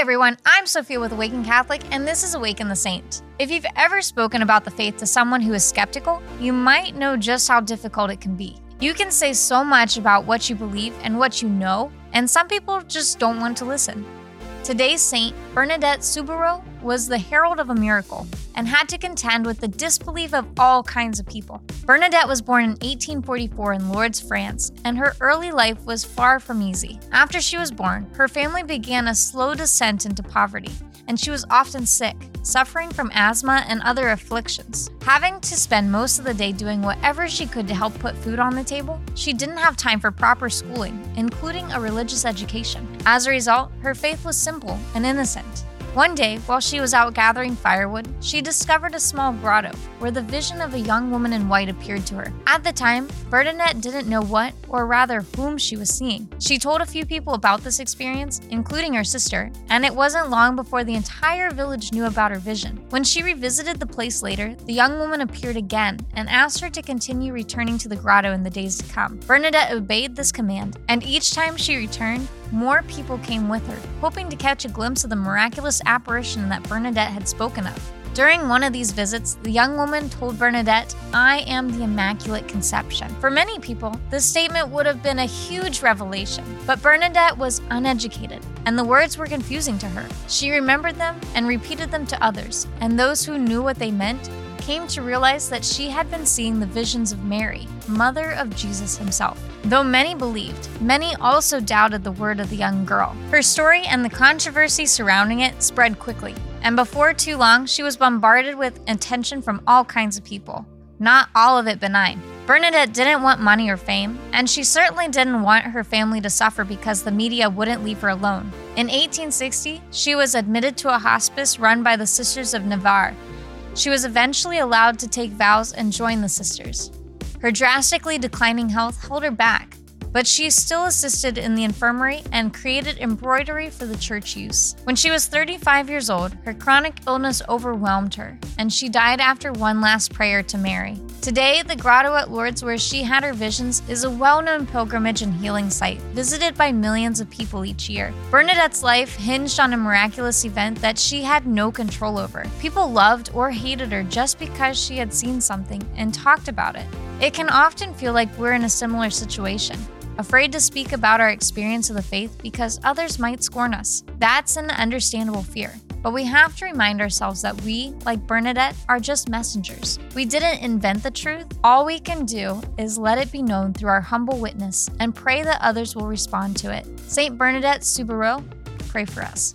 everyone, I'm Sophia with Awaken Catholic, and this is Awaken the Saint. If you've ever spoken about the faith to someone who is skeptical, you might know just how difficult it can be. You can say so much about what you believe and what you know, and some people just don't want to listen. Today's saint, Bernadette Soubirous, was the herald of a miracle and had to contend with the disbelief of all kinds of people. Bernadette was born in 1844 in Lourdes, France, and her early life was far from easy. After she was born, her family began a slow descent into poverty, and she was often sick, suffering from asthma and other afflictions. Having to spend most of the day doing whatever she could to help put food on the table, she didn't have time for proper schooling, including a religious education. As a result, her faith was simple and innocent. One day, while she was out gathering firewood, she discovered a small grotto where the vision of a young woman in white appeared to her. At the time, Bernadette didn't know what, or rather whom, she was seeing. She told a few people about this experience, including her sister, and it wasn't long before the entire village knew about her vision. When she revisited the place later, the young woman appeared again and asked her to continue returning to the grotto in the days to come. Bernadette obeyed this command, and each time she returned, more people came with her, hoping to catch a glimpse of the miraculous apparition that Bernadette had spoken of. During one of these visits, the young woman told Bernadette, I am the Immaculate Conception. For many people, this statement would have been a huge revelation, but Bernadette was uneducated, and the words were confusing to her. She remembered them and repeated them to others, and those who knew what they meant came to realize that she had been seeing the visions of Mary, mother of Jesus himself. Though many believed, many also doubted the word of the young girl. Her story and the controversy surrounding it spread quickly, and before too long, she was bombarded with attention from all kinds of people, not all of it benign. Bernadette didn't want money or fame, and she certainly didn't want her family to suffer because the media wouldn't leave her alone. In 1860, she was admitted to a hospice run by the Sisters of Nevers. She was eventually allowed to take vows and join the sisters. Her drastically declining health held her back, but she still assisted in the infirmary and created embroidery for the church use. When she was 35 years old, her chronic illness overwhelmed her, and she died after one last prayer to Mary. Today, the grotto at Lourdes where she had her visions is a well known pilgrimage and healing site, visited by millions of people each year. Bernadette's life hinged on a miraculous event that she had no control over. People loved or hated her just because she had seen something and talked about it. It can often feel like we're in a similar situation afraid to speak about our experience of the faith because others might scorn us. That's an understandable fear. But we have to remind ourselves that we, like Bernadette, are just messengers. We didn't invent the truth. All we can do is let it be known through our humble witness and pray that others will respond to it. St. Bernadette Soubirous, pray for us.